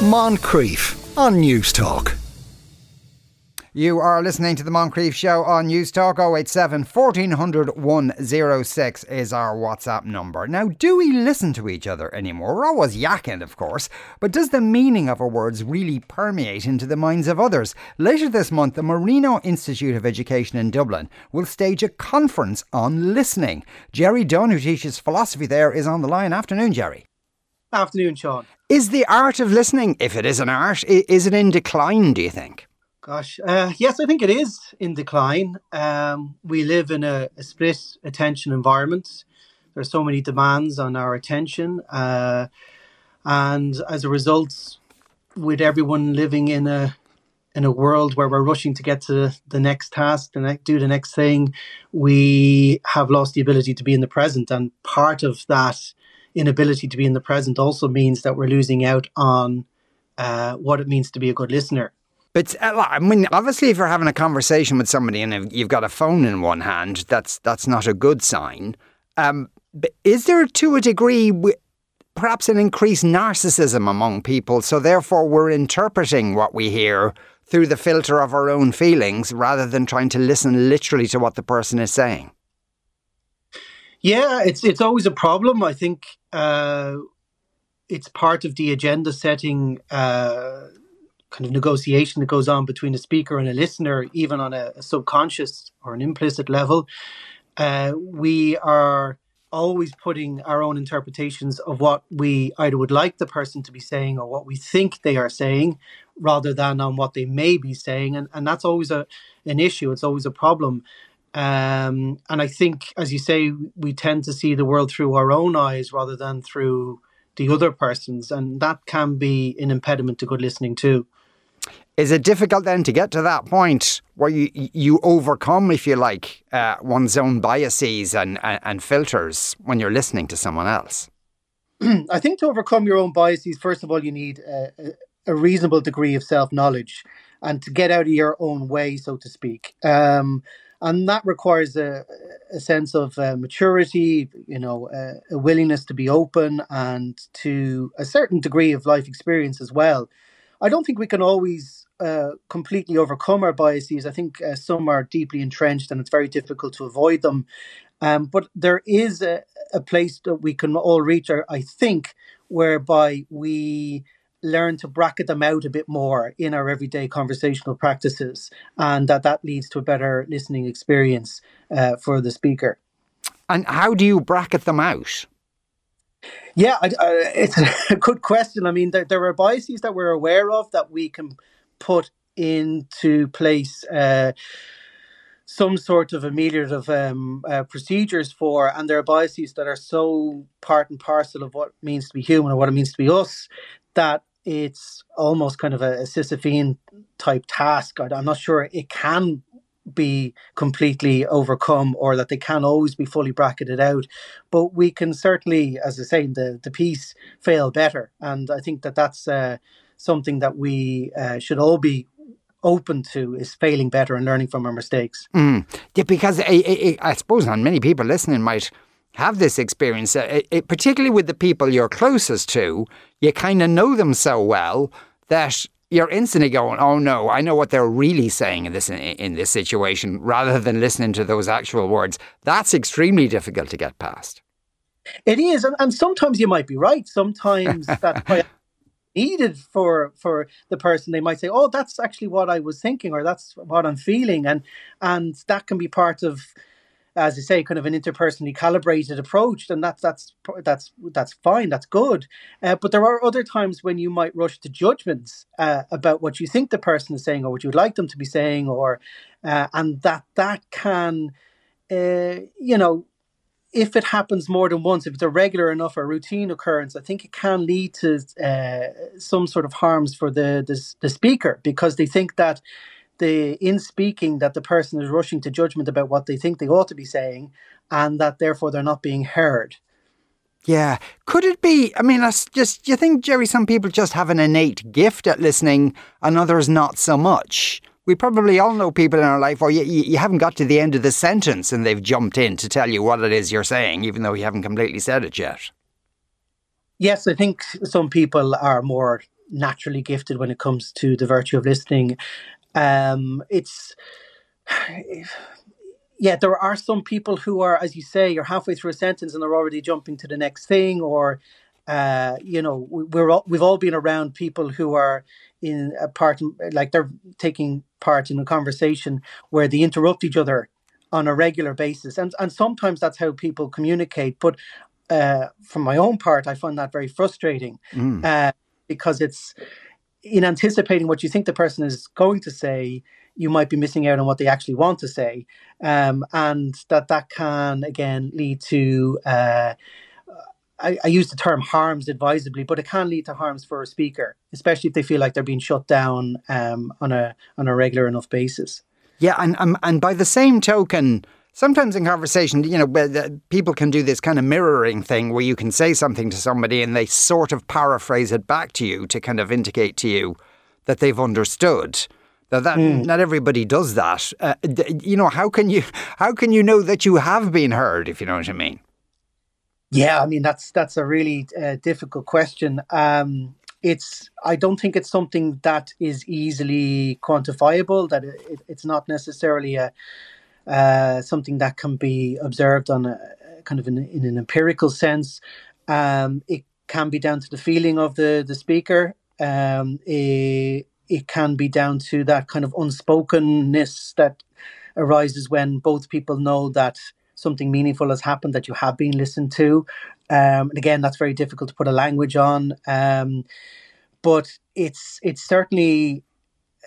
Moncrieff on Newstalk. You are listening to the Moncrieff Show on Newstalk 087 1400 106 is our WhatsApp number. Now, do we listen to each other anymore? We're always yakking, of course, but does the meaning of our words really permeate into the minds of others? Later this month, the Marino Institute of Education in Dublin will stage a conference on listening. Gerry Dunne, who teaches philosophy there, is on the line. Afternoon, Gerry. Afternoon, Sean. Is the art of listening, if it is an art, is it in decline, do you think? Gosh, uh, yes, I think it is in decline. Um, we live in a, a, split attention environment. There are so many demands on our attention, uh, and as a result, with everyone living in a in a world where we're rushing to get to the next task, and do the next thing, we have lost the ability to be in the present. And part of that inability to be in the present also means that we're losing out on uh, what it means to be a good listener. But uh, I mean, obviously, if you're having a conversation with somebody and you've got a phone in one hand, that's that's not a good sign. Um, but is there, to a degree, perhaps an increased narcissism among people? So therefore, we're interpreting what we hear through the filter of our own feelings rather than trying to listen literally to what the person is saying. Yeah, it's it's always a problem. I think uh, it's part of the agenda setting. Uh, kind of negotiation that goes on between a speaker and a listener, even on a, a subconscious or an implicit level. Uh, we are always putting our own interpretations of what we either would like the person to be saying or what we think they are saying rather than on what they may be saying and, and that's always a an issue it's always a problem um, and i think as you say we tend to see the world through our own eyes rather than through the other person's and that can be an impediment to good listening too is it difficult then to get to that point where you you overcome, if you like, uh, one's own biases and, and, and filters when you're listening to someone else? I think to overcome your own biases, first of all, you need a, a reasonable degree of self knowledge and to get out of your own way, so to speak. Um, and that requires a, a sense of uh, maturity, you know, a willingness to be open and to a certain degree of life experience as well. I don't think we can always uh, completely overcome our biases. I think uh, some are deeply entrenched and it's very difficult to avoid them. Um, but there is a, a, place that we can all reach, I think, whereby we learn to bracket them out a bit more in our everyday conversational practices, and that that leads to a better listening experience uh, for the speaker. And how do you bracket them out? Yeah, I, I, it's a good question. I mean, there, there are biases that we're aware of that we can put into place uh, some sort of ameliorative um, uh, procedures for, and there are biases that are so part and parcel of what it means to be human or what it means to be us that it's almost kind of a, a Sisyphean type task. I, I'm not sure it can be completely overcome or that they can always be fully bracketed out but we can certainly as i say the the piece fail better and i think that that's uh, something that we uh, should all be open to is failing better and learning from our mistakes. Mm. Yeah, because I, I, I, suppose not many people listening might have this experience, uh, it, particularly with the people you're closest to. You kind of know them so well that you're instantly going, "Oh no, I know what they're really saying in this in this situation," rather than listening to those actual words. That's extremely difficult to get past. It is, and, and sometimes you might be right. Sometimes that needed for for the person they might say oh that's actually what i was thinking or that's what i'm feeling and and that can be part of as I say, kind of an interpersonally calibrated approach, and that's that's that's that's fine, that's good. Uh, but there are other times when you might rush to judgments uh, about what you think the person is saying or what you would like them to be saying, or uh, and that that can, uh, you know, if it happens more than once, if it's a regular enough or routine occurrence, I think it can lead to uh, some sort of harms for the, the, the speaker because they think that the in speaking that the person is rushing to judgment about what they think they ought to be saying, and that therefore they're not being heard. Yeah, could it be? I mean, just you think, Gerry, some people just have an innate gift at listening, and others not so much we probably all know people in our life where you, you, haven't got to the end of the sentence and they've jumped in to tell you what it is you're saying, even though you haven't completely said it yet. Yes, I think some people are more naturally gifted when it comes to the virtue of listening. Um, it's yeah, there are some people who are, as you say, you're halfway through a sentence and they're already jumping to the next thing, or uh, you know, we're all, we've all been around people who are in a part, like they're taking part in a conversation where they interrupt each other on a regular basis, and and sometimes that's how people communicate. But uh, from my own part, I find that very frustrating mm. uh, because it's in anticipating what you think the person is going to say. You might be missing out on what they actually want to say, um, and that that can again lead to. Uh, I, use the term harms advisably, but it can lead to harms for a speaker, especially if they feel like they're being shut down um, on a on a regular enough basis. Yeah, and and by the same token, sometimes in conversation, you know, people can do this kind of mirroring thing where you can say something to somebody and they sort of paraphrase it back to you to kind of indicate to you that they've understood. That, that mm. not everybody does that. Uh, you know, how can you how can you know that you have been heard? If you know what I mean. Yeah, I mean that's that's a really uh, difficult question. Um, it's I don't think it's something that is easily quantifiable. That it, it's not necessarily a uh, something that can be observed on a kind of in, in an empirical sense. Um, it can be down to the feeling of the the speaker. Um, it, it can be down to that kind of unspokenness that arises when both people know that something meaningful has happened that you have been listened to. Um, and again, that's very difficult to put a language on. Um, but it's it's certainly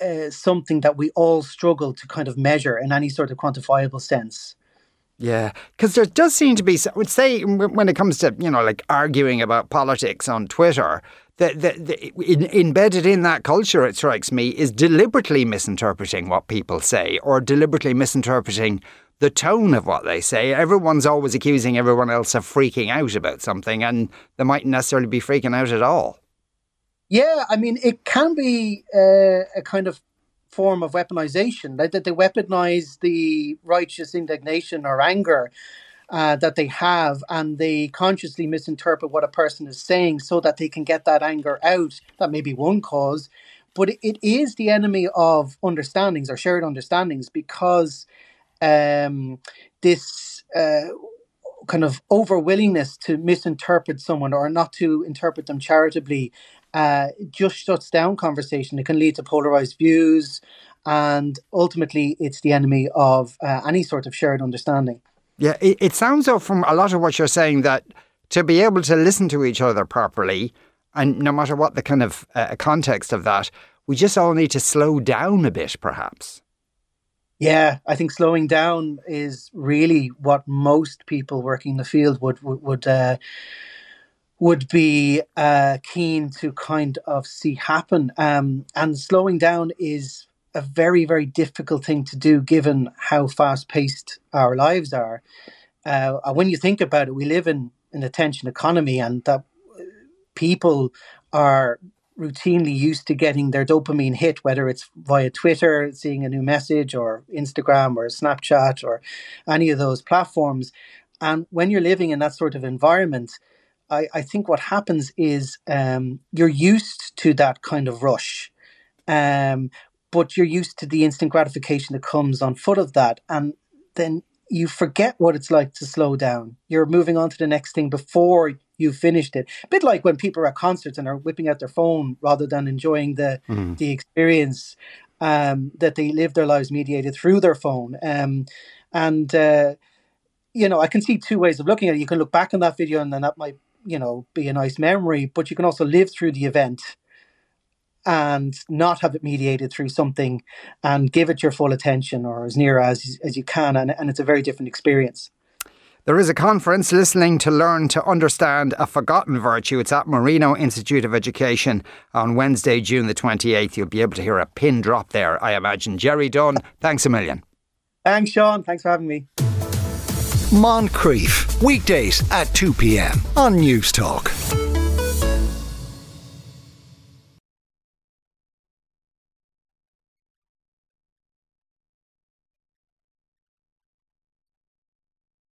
uh, something that we all struggle to kind of measure in any sort of quantifiable sense. Yeah, because there does seem to be, I would say, when it comes to, you know, like arguing about politics on Twitter, that in, embedded in that culture, it strikes me, is deliberately misinterpreting what people say or deliberately misinterpreting the tone of what they say. Everyone's always accusing everyone else of freaking out about something, and they mightn't necessarily be freaking out at all. Yeah, I mean, it can be uh, a kind of form of weaponization. That, they weaponize the righteous indignation or anger uh, that they have, and they consciously misinterpret what a person is saying so that they can get that anger out. That may be one cause, but it is the enemy of understandings or shared understandings because um, this uh, kind of over willingness to misinterpret someone or not to interpret them charitably uh, just shuts down conversation. It can lead to polarized views, and ultimately, it's the enemy of uh, any sort of shared understanding. Yeah, it, it sounds though from a lot of what you're saying that to be able to listen to each other properly, and no matter what the kind of uh, context of that, we just all need to slow down a bit, perhaps. Yeah, I think slowing down is really what most people working in the field would would would, uh, would be uh, keen to kind of see happen. Um, and slowing down is a very very difficult thing to do given how fast paced our lives are. Uh, when you think about it, we live in an attention economy, and that people are routinely used to getting their dopamine hit, whether it's via Twitter, seeing a new message, or Instagram, or Snapchat, or any of those platforms. And when you're living in that sort of environment, I, I think what happens is um, you're used to that kind of rush, um, but you're used to the instant gratification that comes on foot of that. And then you forget what it's like to slow down. You're moving on to the next thing before you finished it. A bit like when people are at concerts and are whipping out their phone rather than enjoying the mm. the experience um, that they live their lives mediated through their phone. Um, and uh, you know, I can see two ways of looking at it. You can look back on that video and then that might you know be a nice memory, but you can also live through the event and not have it mediated through something and give it your full attention or as near as as you can and, and it's a very different experience there is a conference listening to learn to understand a forgotten virtue. It's at Marino Institute of Education on Wednesday, June the 28th. You'll be able to hear a pin drop there, I imagine. Gerry Dunne, thanks a million. Thanks, Sean. Thanks for having me. Moncrieff, weekdays at 2 p.m. on Newstalk.